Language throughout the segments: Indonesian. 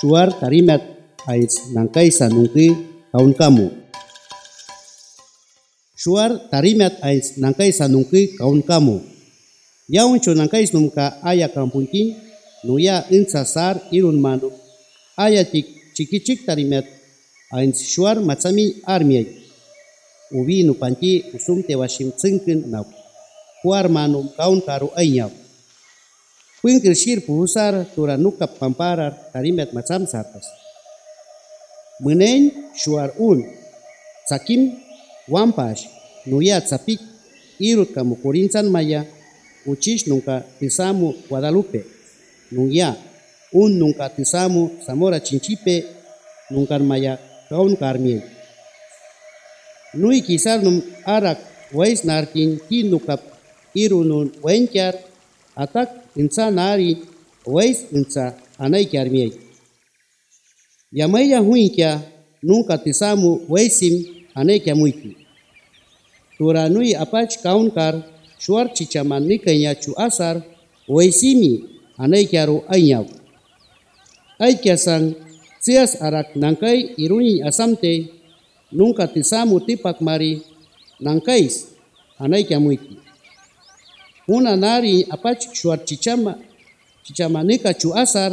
suar tarimat ais nangkai sanungki kaun kamu. Suar tarimat ais nangkai sanungki kaun kamu. Yaun cho nangkai numka aya kampunting nuya insa sar irun manu aya tik cikicik tarimat ais suar macami armiai. Ubi nupanti usum tewashim tsingkin nau. Kuar manum kaun karu ainyau. Sir puhusar tura nukap pamparar tarimet macam sartas. Menen suar un, sakim wampas, nuya sapik, irut kamu kurinsan maya, ucis nunca tisamu Guadalupe, nuya, un nunca tisamu Zamora Chinchipe, nunca maya kaun karmie. Nui kisar num arak wais narkin ki nukap irunun wenkyar, atak insa nari wais insa anai karmie. Yamaya huinkia nunca tisamu weisim anekia muiki. Tura nui apach kaunkar shuar chichaman nikanya chu asar weisimi anekia ru ainyau. Aikia sang sias arak nangkai iruni asamte nunca tisamu tipak mari nangkais anekia muiki. Una nari apach shuar chichama chichama nika chu asar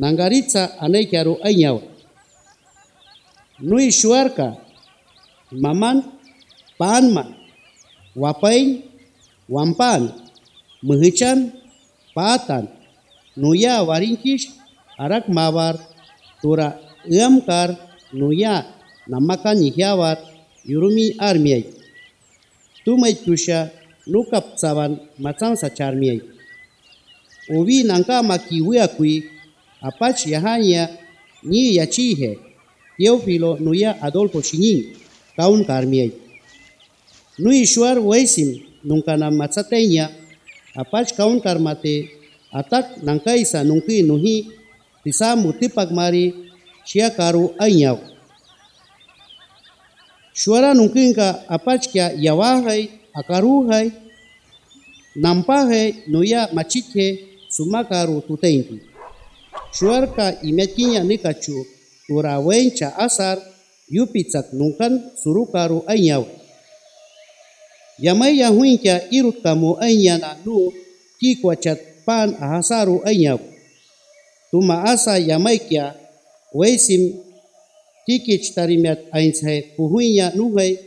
nangaritsa aneikiaru ainyau. Nui shuarka, maman, paanma, wapain, wampan, mehichan, paatan, nuya warinkish, arak mawar, tura iamkar, nuya namakan ihyawar, yurumi armiai. Tumai tusha nukap saban macam sacharmiai. Uvi nangka maki wiakui apach yahanya ni yachihe Teófilo nuya Adolfo Chinin kaun karmiai. Nui shuar weisim nunca na matsatenya apach kaun karmate atak nangkaisa nungki nuhi tisamu tipak mari shia karu ainyau. Shuara nungkinka apach kya yawahai akaruhai nampahai nuya machike sumakaru tuteinki. Shuarka imekinya nikachu tura wencha asar yupitsak nungkan surukaru ainyau. Yamai yang huinkia irut kamu ainyana nu ki kwachat pan ahasaru ainyau. Tuma asa yamai kia weisim tikich tarimiat ainsai puhuinya nuhai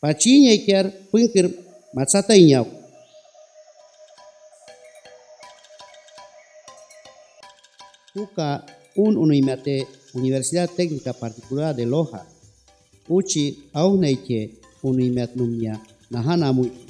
Pachiña ikiar punkir matsata iñaw. Uka un unimate Universidad Técnica Particular de Loja. Uchi aunaiche unimat numya nahana muy.